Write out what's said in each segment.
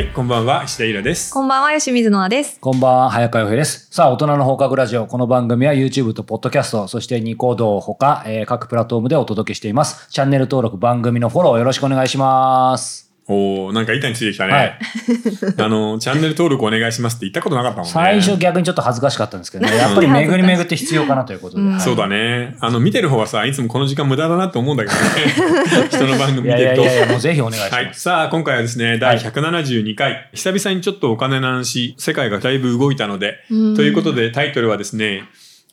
はい、こんばんは、石田イラです。こんばんは、吉水野です。こんばんは、早川洋平です。さあ、大人の放課後ラジオ。この番組は YouTube と Podcast、そしてニコ動ほか、えー各プラットフォームでお届けしています。チャンネル登録、番組のフォローよろしくお願いします。おー、なんか板についてきたね。はい あの、チャンネル登録お願いしますって言ったことなかったもんね。最初逆にちょっと恥ずかしかったんですけどね。やっぱり巡り巡って必要かなということで。うんはいそうだね。あの、見てる方はさ、いつもこの時間無駄だなって思うんだけどね。人の番組見てると。やいやいや、もうぜひお願いします。はい。さあ、今回はですね、第172回。久々にちょっとお金の話、世界がだいぶ動いたので、うんということでタイトルはですね、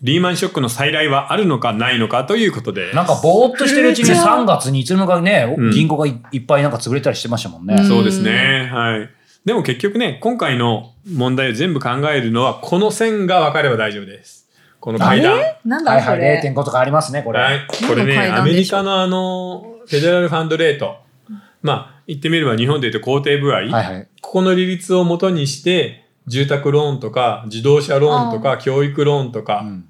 リーマンショックの再来はあるのかないのかということで。なんかぼーっとしてるうちに震えちゃう3月にいつの間にかね、うん銀行がいいっぱいなんか潰れたりしてましたもんね。うんそうですね。はい。でも結局ね、今回の問題を全部考えるのは、この線が分かれば大丈夫です。この階段。なんだそはいはい、れ。0.5とかありますね、これ。はい。これね、アメリカのあの、フェデラルファンドレート。まあ、言ってみれば日本で言うと公定部合。はいはい。ここの利率をもとにして、住宅ローンとか、自動車ローンとか、教育ローンとか、うん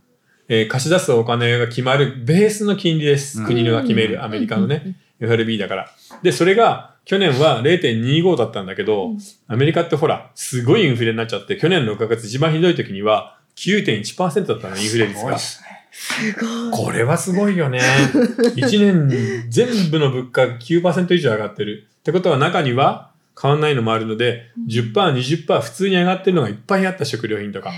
えー貸し出すお金が決まるベースの金利です。うん国のが決める、アメリカのね、FRB だから。で、それが、去年は0.25だったんだけど、アメリカってほら、すごいインフレになっちゃって、去年の6月一番ひどい時には9.1%だったの、インフレ率がすごいで。すね。これはすごいよね。1年に全部の物価が9%以上上がってる。ってことは中には変わんないのもあるので、10%、20%普通に上がってるのがいっぱいあった食料品とか。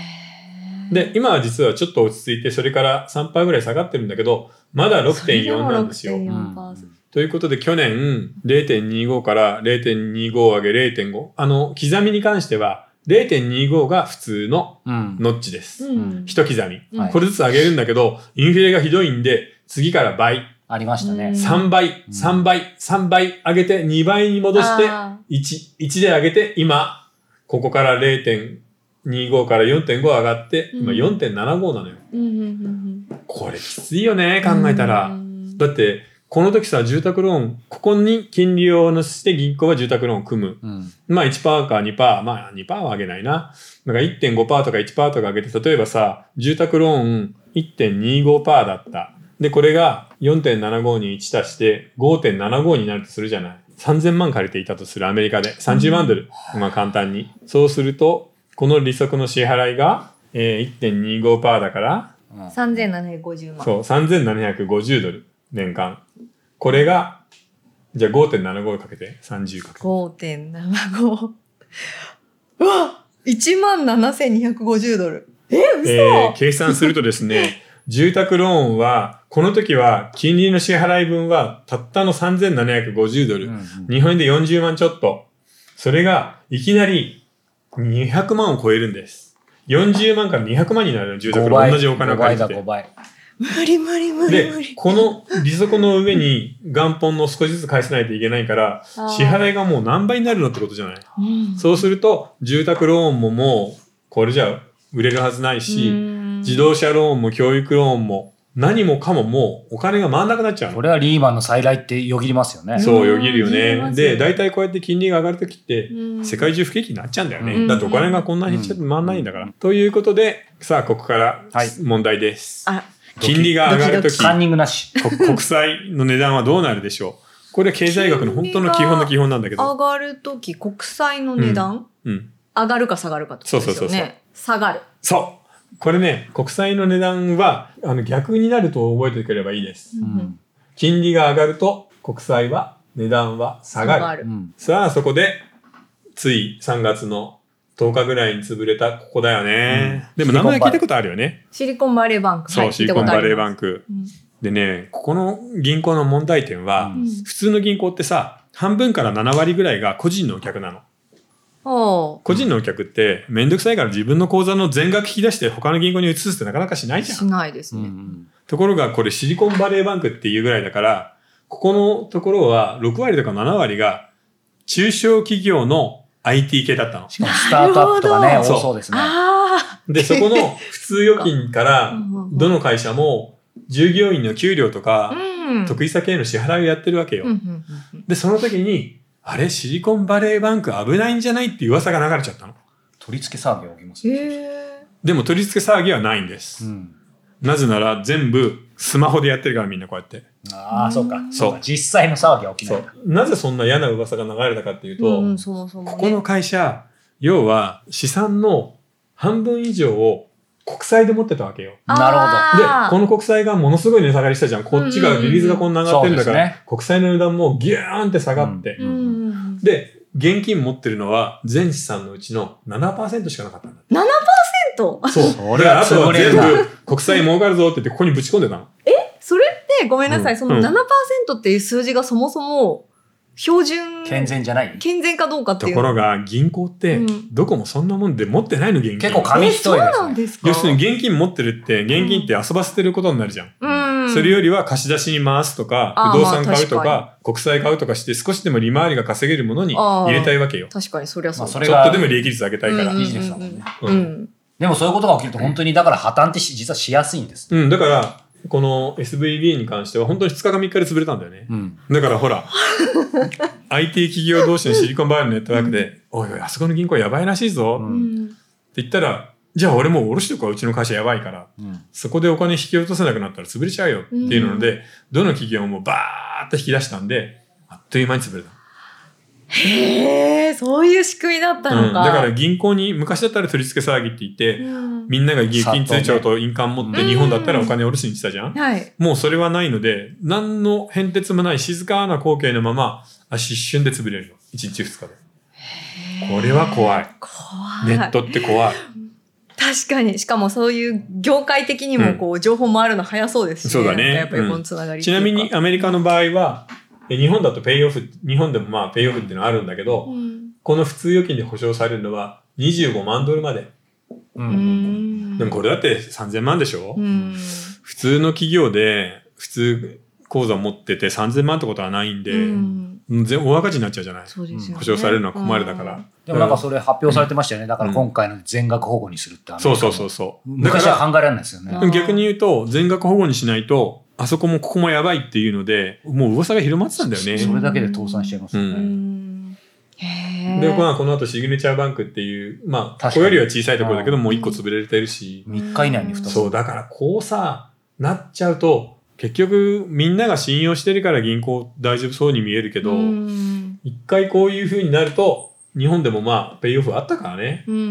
で、今は実はちょっと落ち着いて、それから3%ぐらい下がってるんだけど、まだ6.4なんですよ。6.4%ということで去年0.25から0.25上げ0.5。あの、刻みに関しては0.25が普通のうん。ノッチです。うん一刻み。はいこれずつ上げるんだけど、インフレがひどいんで、次から倍、ありましたね。うん3倍、うん3倍、3倍上げて2倍に戻して、あ1、1で上げて、今、ここから0.25から4.5上がって、今うん4.75なのよ。これきついよね、考えたうら。んだって、この時さ、住宅ローン、ここに金利を乗せて銀行は住宅ローンを組む。うん。まあ1%か2%、まあ2%は上げないな。なんか1.5%とか1%とか上げて、例えばさ、住宅ローン1.25%だった。で、これが4.75に1足して5.75になるとするじゃない。3000万借りていたとするアメリカで。30万ドル。まあ簡単に。そうすると、この利息の支払いが、えー、1.25%だから、3750万。そう、3750ドル。年間。これが、じゃあ5.75かけて、30かけて。5.75。うわ !1 万7250ドル。え、嘘、えー計算するとですね、住宅ローンは、この時は金利の支払い分はたったの3750ドル。うん日本円で40万ちょっと。それがいきなり200万を超えるんです。40万から200万になるの住宅5倍ローン同じお金を借りて5倍だ、5倍。無理無理無理で無理、。この利息の上に元本の少しずつ返さないといけないから、支払いがもう何倍になるのってことじゃない？うんそうすると、住宅ローンももう、これじゃ売れるはずないし、自動車ローンも教育ローンも何もかももうお金が回んなくなっちゃうの。これはリーマンの再来ってよぎりますよね。そう、よぎるよね。で、大体こうやって金利が上がるときって、うん世界中不景気になっちゃうんだよね。うんだってお金がこんなに回んないんだから。ということで、さあ、ここからはい問題です。あ、金利が上がるとき、カンニングなし。こ国債の値段はどうなるでしょうこれ経済学の本当の基本の基本なんだけど。上がるとき国債の値段、うん。上がるか下がるかってことですよね。そうそうそうそう下がる。そうこれね、国債の値段はあの逆になると覚えておければいいです。うん金利が上がると国債は値段は下がる。さあそこでつい3月の10日ぐらいに潰れたここだよね。でも名前聞いたことあるよね。シリコンバレーバンク。そう、はいシリコンバレーバンク。ク。うんでね、ここの銀行の問題点は、うん普通の銀行ってさ、半分から7割ぐらいが個人のお客なの。個人のお客ってめんどくさいから自分の口座の全額引き出して他の銀行に移すってなかなかしないじゃしん。ないですね。うんところがこれシリコンバレーバンクっていうぐらいだから、ここのところは6割とか7割が中小企業の IT 系だったの。しかもスタートアップとかね、そうですね。あで、そこの普通預金から どの会社も従業員の給料とあ。かうん。得意先への支払いをやってるわけよで、その時に、あれ、シリコンバレーバンク危ないんじゃないっていう噂が流れちゃったの。取り付け騒ぎが起きますうん。ね。へえ。でも取り付け騒ぎはないんです。うん。なぜなら全部スマホでやってるからみんなこうやって。ああ、そうか。うんそうか。実際の騒ぎは起きそない。う。なぜそんな嫌な噂が流れたかっていうと、うんうん、そもそもね。ここの会社、要は資産の半分以上を国債で持ってたわけよ。なるほどでこの国債がものすごい値下がりしたじゃん。こっちがリリースがこんな上がってるんだから、そうですね国債の値段もギューンって下がって、うんうんで、現金持ってるのは全資産のうちの7%しかなかったんだ。7%? そう。それはだからあとは全部国債儲かるぞって言ってここにぶち込んでたの。それって、ごめんなさい、そのうん7%っていう数字がそもそも標準、健全じゃない？健全かどうかっていう。ところが銀行ってうんどこもそんなもんで持ってないの現金。結構紙え、一そう重ですね。なんですか要するに現金持ってるって現金って遊ばせてることになるじゃん。うん。それよりは貸し出しに回すとか不動産買うとまあか国債買うとかして少しでも利回りが稼げるものに入れたいわけよ。確かにそりゃそうだ。まあそれがちょっとでも利益率上げたいから。うんビジネスだもんね。でもそういうことが起きると本当にだから破綻ってし実はしやすいんです。うん、だから、この SVB に関しては本当に2日か3日で潰れたんだよね。うん。だからほら、IT 企業同士のシリコンバレーのネットワークで、おいおい、あそこの銀行やばいらしいぞ、うってうん言ったら、じゃあ俺もう下ろしとくわ、うちの会社やばいから。うん。そこでお金引き落とせなくなったら潰れちゃうよっていうので、どの企業もバーッと引き出したんで、あっという間に潰れた。へえ、そういう仕組みだったうん、のか。だから銀行に、昔だったら取り付け騒ぎって言って、うんみんなが現金通帳と印鑑持ってうん日本だったらお金下ろしにしたじゃん、はい。もうそれはないので、何の変哲もない静かな光景のまま、足一瞬で潰れるよ。1日2日で。これは怖い。怖い。ネットって怖い。確かに。しかもそういう業界的にもこう、情報回るの早そうですし、ね。そうだねやっぱりこのつながりうかちなみに、アメリカの場合は、え日本だとペイオフ、日本でもまあペイオフっていうのはあるんだけど、うん。この普通預金で保証されるのは25万ドルまで。う。うんん。でもこれだって3000万でしょ、うん。普通の企業で普通口座持ってて3000万ってことはないんで、うん全大赤字になっちゃうじゃない。そうですよね。保証されるのは困るだから。うんでもなんかそれ発表されてましたよね。だから今回の全額保護にするって。そうそうそうそう。だから、昔は考えられないですよね。うん逆に言うと、全額保護にしないと、あそこもここもやばいっていうので、もう噂が広まってたんだよね。それだけで倒産しちゃいますようね。うん。へえ。で、まあ、この後シグネチャーバンクっていう、まあ、こ確かにこよりは小さいところだけど、うんもう一個潰れてるし、3日以内に2つ。そう、だからこうさ、なっちゃうと、結局みんなが信用してるから銀行大丈夫そうに見えるけど、うん。一回こういう風になると、日本でもまあ、ペイオフあったからね。うん。う。うん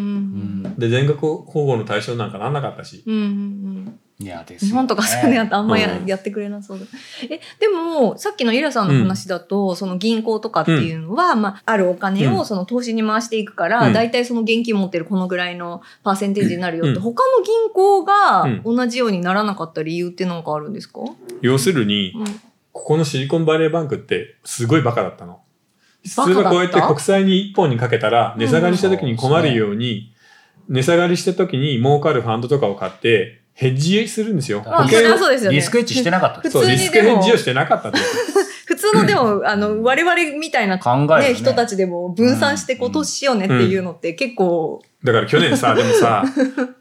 ん。で、全額保護の対象なんかなんなかったし。うんうん。いや、ですよね。日本とかそういうのやったらあんまや,、うん。やってくれなそうだ。え、でも、さっきのイラさんの話だと、その銀行とかっていうのは、まあ、あるお金うん。をその投資に回していくから、うん。だいたいその現金持ってるこのぐらいのパーセンテージになるよって、うん。他の銀行がうん。同じようにならなかった理由ってなんかあるんですか、要するに、うん。ここのシリコンバレーバンクってすごいバカだったの。普通はこうやって国債に一本にかけたら値下がりした時に困るように、値下がりした時に儲かるファンドとかを買ってヘッジするんですよ。ああ、そうですよね。リスクエッジしてなかったですそう、リスクヘッジをしてなかった通のでも、あの、我々みたいな、ね。ね、人たちでも分散してこう投資しようねっていうのって結構、だから去年さ、でもさ、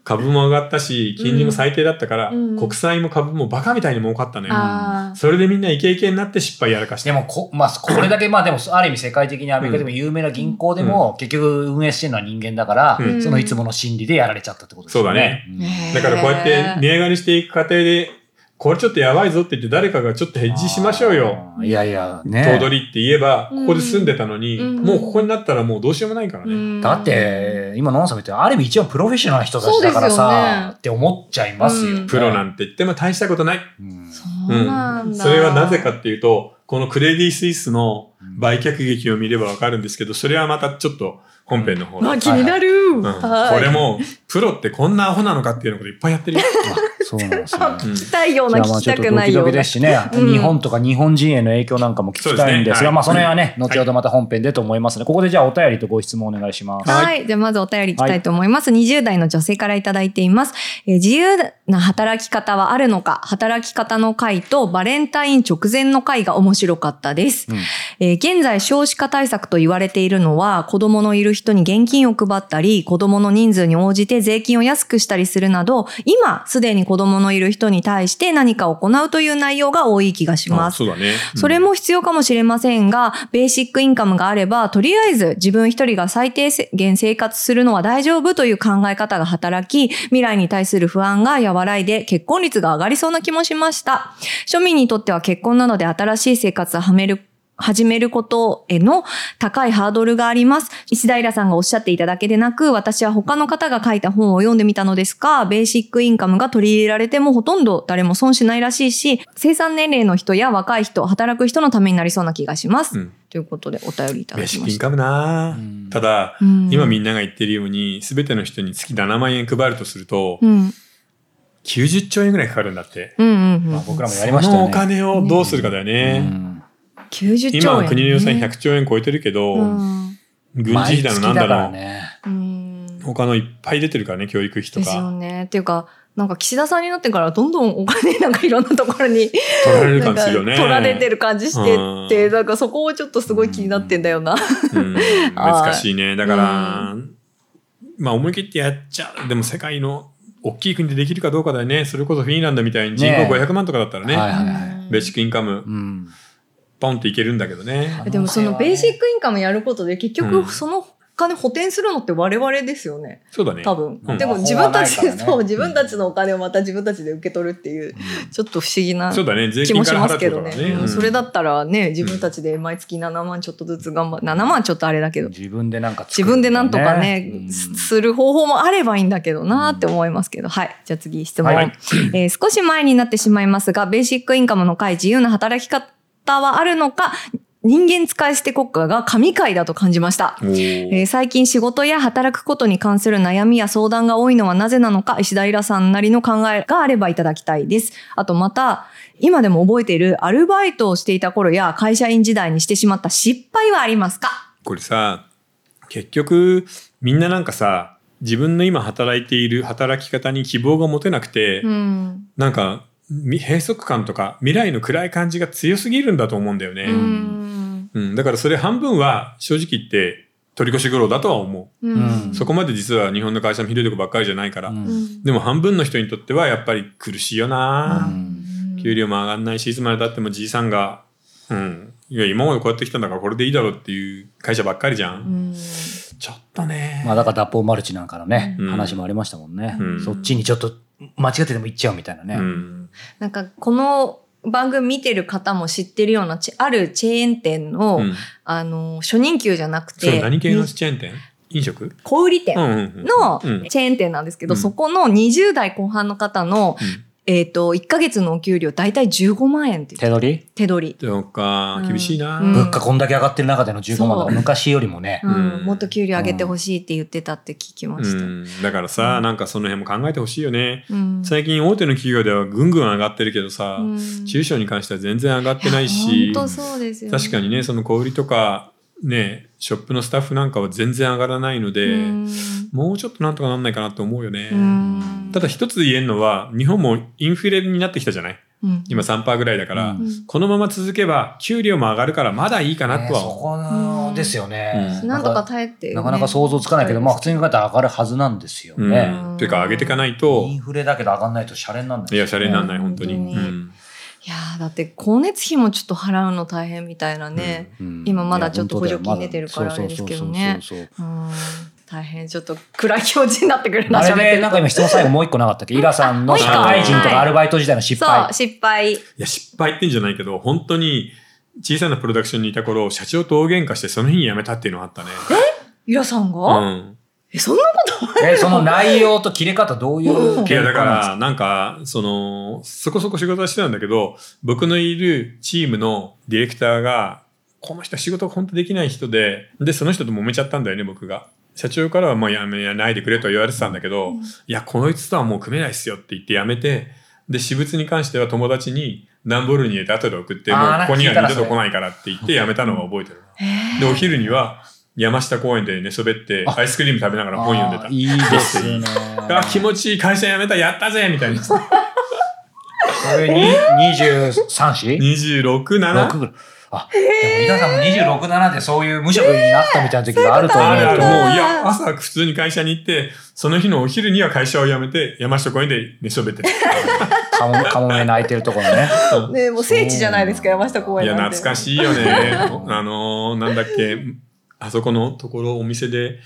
株も上がったし、金利も最低だったから、うん。国債も株もバカみたいに儲かったのよ。ああ、それでみんなイケイケになって失敗やらかした。でもこ、まあ、これだけ、まあでも、ある意味世界的にアメリカでも有名な銀行でも、結局運営してるのは人間だから、うん。そのいつもの心理でやられちゃったってことですよね。そううん。だからこうやって値上がりしていく過程で、これちょっとやばいぞって言って誰かがちょっとヘッジしましょうよ。いやいや、ね。頭取って言えば、うんここで住んでたのに、うんもうここになったらもうどうしようもないからね。うんだって、今、ノンさんも言って、ある意味一応プロフェッショナルな人たちだからさ、ねって思っちゃいますよ、うんプロなんて言っても大したことない。うんそうなんだ。それはなぜかっていうと、このクレディ・スイスの売却劇を見ればわかるんですけど、それはまたちょっと本編の方で。あ、気になる。うんはいこれも、プロってこんなアホなのかっていうのこといっぱいやってるよ。そうなんですよ。う ん聞きたいような、聞きたとくないようなドキドキで。すしね、うん日本とか日本人への影響なんかも聞きたいんですが、すねはいまあその辺はね、後ほどまた本編でと思いますので、ここでじゃあお便りとご質問お願いします。はいはい。じゃあまずお便りいきたいと思います。20代の女性からいただいています。えー自由な働き方はあるのか働き方の回とバレンタイン直前の回が面白かったです。うんえー現在少子化対策と言われているのは子供のいる人に現金を配ったり、子供の人数に応じて税金を安くしたりするなど、今すでに子供のいる人に対して何かを行うという内容が多い気がします。あそうだね。それも必要かもしれませんが、ベーシックインカムがあれば、とりあえず自分一人が最低限生活するのは大丈夫という考え方が働き、未来に対する不安が和らいで結婚率が上がりそうな気もしました。庶民にとっては結婚などで新しい生活をはめる始めることへの高いハードルがあります。石平さんがおっしゃっていただけでなく、私は他の方が書いた本を読んでみたのですが、ベーシックインカムが取り入れられてもほとんど誰も損しないらしいし、生産年齢の人や若い人、働く人のためになりそうな気がします。うんということでお便りいたベーだきました。シックインカムなうんただ、うん今みんなが言ってるように、すべての人に月7万円配るとすると、うん。90兆円ぐらいかかるんだって。うんうんうん。まあ僕らもやりましたよね。そのお金をどうするかだよね。うん90兆円、今は国の予算100兆円超えてるけど、うん。軍事費だのなんだ毎月からの、ね。うん。他のいっぱい出てるからね、教育費とですよか。ね。っていうか、なんか岸田さんになってからどんどんお金なんかいろんなところに取られる感じよね。取られてる感じしてって、うんなんかそこをちょっとすごい気になってんだよな。うん、難しいね。だから、まあ思い切ってやっちゃう。でも世界の大きい国でできるかどうかだよね。それこそフィンランドみたいに人口ねえ500万とかだったらね、はいはいはい。ベーシックインカムうん。ポンっていけるんだけどね。でもそのベーシックインカムやることで結うん局そのお金補填するのって我々ですよね。そうだね。多分。うんでも自分たちねそう、自分たちのお金をまた自分たちで受け取るっていう、ちょっと不思議なそうだね。税気もしますけどね。払ってるからね。うんうんそれだったらね、自分たちで毎月7万ちょっとずつ頑張っ7万ちょっとあれだけど、自分でなんか作自る分でなんとかね、うんすする方法もあればいいんだけどなって思いますけど。はい。じゃあ次質問。はいえー少し前になってしまいますが、ベーシックインカムの会自由な働き方はあるのか、人間使い捨て国家が神回だと感じました。えー最近仕事や働くことに関する悩みや相談が多いのはなぜなのか、石平さんなりの考えがあればいただきたいです。あとまた、今でも覚えているアルバイトをしていた頃や会社員時代にしてしまった失敗はありますか？これさ、結局、みんななんかさ、自分の今働いている働き方に希望が持てなくて、うん。なんか、み閉塞感とか未来の暗い感じが強すぎるんだと思うんだよね。うん。うん、だからそれ半分は正直言って取り越し苦労だとは思ううんう。そこまで実は日本の会社もひどいとこばっかりじゃないから。うんでも半分の人にとってはやっぱり苦しいよな、うん給料も上がんないし、いつまで経ってもじいさんが、うん、いや今までこうやってきたんだからこれでいいだろうっていう会社ばっかりじゃん。うんちょっとね。まあだから脱法マルチなんかのね、うん話もありましたもんね、うんそっちにちょっと間違ってでも行っちゃうみたいなね。うん。なんかこの番組見てる方も知ってるようなあるチェーン店の、うん。あの初任給じゃなくそれて何系のチェーン店？飲食？小売店うんうんうんのうん。チェーン店なんですけど、うん。そこの20代後半の方の、えっ、と、1ヶ月のお給料大体15万円って言って手取り？手取り。そうかうん、厳しいな。うん物価こんだけ上がってる中での15万だ昔よりもね。うんうんもっと給料上げてほしいって言ってたって聞きまうした。ん、だからさ、うんなんかその辺も考えてほしいよね。うん最近大手の企業ではぐんぐん上がってるけどさ、うん中小に関しては全然上がってないし、本当そうですよ、ね。確かにね、その小売りとか、ね、ショップのスタッフなんかは全然上がらないので、うん。もうちょっとなんとかなんないかなと思うよね。うん。ただ一つ言えるのは、日本もインフレになってきたじゃない？うん。今3%ぐらいだから、うん。このまま続けば給料も上がるからまだいいかなとはねそ思う。このですよね。うん。なんとか耐えて、なかなか想像つかないけど、まあ普通に考えたら上がるはずなんですようん。ね。っていうか上げていかないと。イン、フレだけど上がんないとシャレになんない。いや、シャレになんない、うん本当に。いやーだって光熱費もちょっと払うの大変みたいなね。うん。今まだちょっと補助金出てるからあれですけどね。大変。ちょっと暗い気持ちになってくるな、あれでなんか今質問最後もう一個なかったっけ？イラさんの社会人とかアルバイト時代の失そう、敗。失敗。いや、失敗ってんじゃないけど、本当に小さなプロダクションにいた頃、社長と大喧嘩してその日に辞めたっていうのがあったね。イラさんが、うん。え、そんなことえ、その内容と切れ方どういういや、だから、なんか、その、そこそこ仕事はしてたんだけど、僕のいるチームのディレクターが、この人は仕事が本当できない人で、で、その人と揉めちゃったんだよね、僕が。社長からはもうやめないでくれと言われてたんだけど、いや、こいつとはもう組めないっすよって言ってやめて、で、私物に関しては友達に段ボールに入れて後で送って、もうここには二度と来ないからって言ってやめたのを覚えてる。で、お昼には山下公園で寝そべって、アイスクリーム食べながら本読んでた。いいですね。あ、気持ちいい会社辞めた、やったぜみたいな。それに23子26、7? 6ぐらい。あ、でも、皆さんも26、7でそういう無職になったみたいな時があると思うあるある、けどもう、いや、朝普通に会社に行って、その日のお昼には会社を辞めて、山下公園で寝そべってた。カモカモメ泣いてるところね。ねもう聖地じゃないですか、山下公いや、園なんて。懐かしいよね。あのー、なんだっけ、あそこのところ、お店で、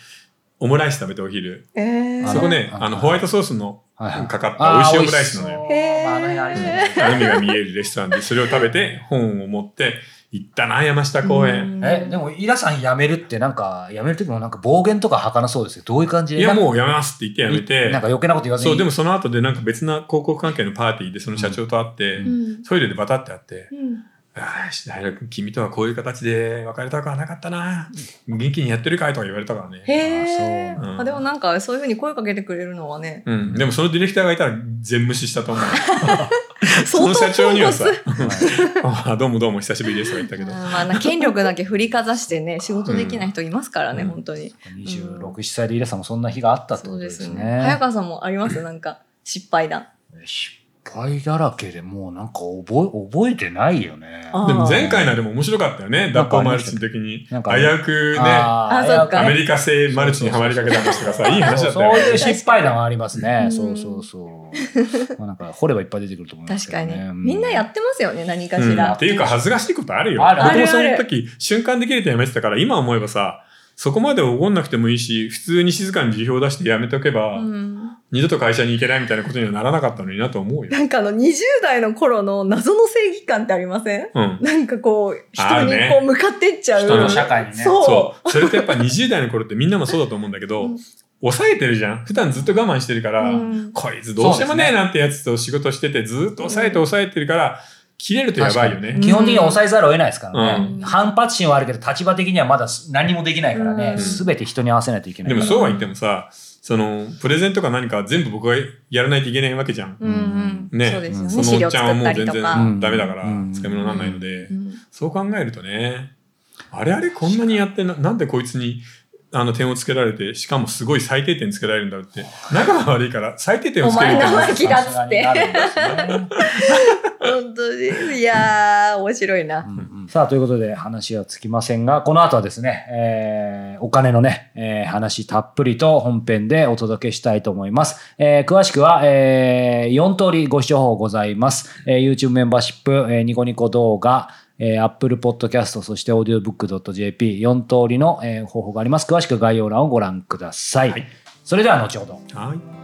オムライス食べてお昼。えー、そこね、あのホワイトソースのかかった美味しいオムライスなのよ。へー。海が見えるレストランで、それを食べて、本を持って、行ったな、山下公園。え、でも、イラさん辞めるってなんか、辞める時もなんか暴言とか吐かなそうですけど、どういう感じで？いや、もうやめますって言ってやめて、なんか余計なこと言わずに。そう、でもその後でなんか別な広告関係のパーティーでその社長と会って、うん。トイレでバタって会って、うんああ、平君、君とはこういう形で別れたくはなかったな。元気にやってるかいとか言われたからね。へえ、う。うん。あでもなんかそういうふうに声かけてくれるのはね。うん。でもそのディレクターがいたら全無視したと思う。その社長にはさ。ああどうもどうも久しぶりですとか言ったけど。うん。まあな権力だけ振りかざしてね仕事できない人いますからね、うん。本当に。26、7歳でイラさんもそんな日があったってことそうですすね。早川さんもあります？なんか失敗談。失敗だらけでもうなんか覚え、覚えてないよね。あでも前回のあれも面白かったよね。なんか脱法マルチの時に。危なんかうくね、アメリカ製マルチにはまりかけた話とかさ、いい話だったそうよね。いう失敗談はありますね。うんそうそうそう。まあなんか掘ればいっぱい出てくると思います確かに。みんなやっってますよね何かしうんら、っていうか恥ずかしいことあるよ。僕もその時、瞬間できるとやめてたから、今思えばさ、そこまで怒んなくてもいいし、普通に静かに辞表を出してやめておけば、うん二度と会社に行けないみたいなことにはならなかったのになと思うよ。なんかあの20代の頃の謎の正義感ってありません？うん。なんかこう人にこう向かってっちゃう、人の社会にねそうそう。それってやっぱ20代の頃ってみんなもそうだと思うんだけど、うん抑えてるじゃん。普段ずっと我慢してるから、うんこいつどうしてもねえなってやつと仕事してて、ずっと抑えて抑えてるから、切れるとやばいよね。基本的には抑えざるを得ないですからね。うん。反発心はあるけど、立場的にはまだ何もできないからね。うん。すべて人に合わせないといけない。でもそうは言ってもさ、その、プレゼントか何か全部僕がやらないといけないわけじゃん。うんうん。ね。そうですよね。そのおっちゃんはもう全然ダメだからうん、使い物にならないので、うん。そう考えるとね、あれあれこんなにやってな、なんでこいつに、あの点をつけられて、しかもすごい最低点つけられるんだろうって、仲が悪いから最低点をつけるってお前が悪いだっつって本当に。いやー面白いな、さあ、ということで話はつきませんが、この後はですね、えーお金のね、えー話たっぷりと本編でお届けしたいと思います。えー詳しくは、え4通りご視聴ございます。えー YouTube メンバーシップ、えーニコニコ動画、えー Apple Podcast、そして audiobook.jp、4通りの、えー方法があります。詳しく概要欄をご覧ください。はいそれでは後ほど。はい。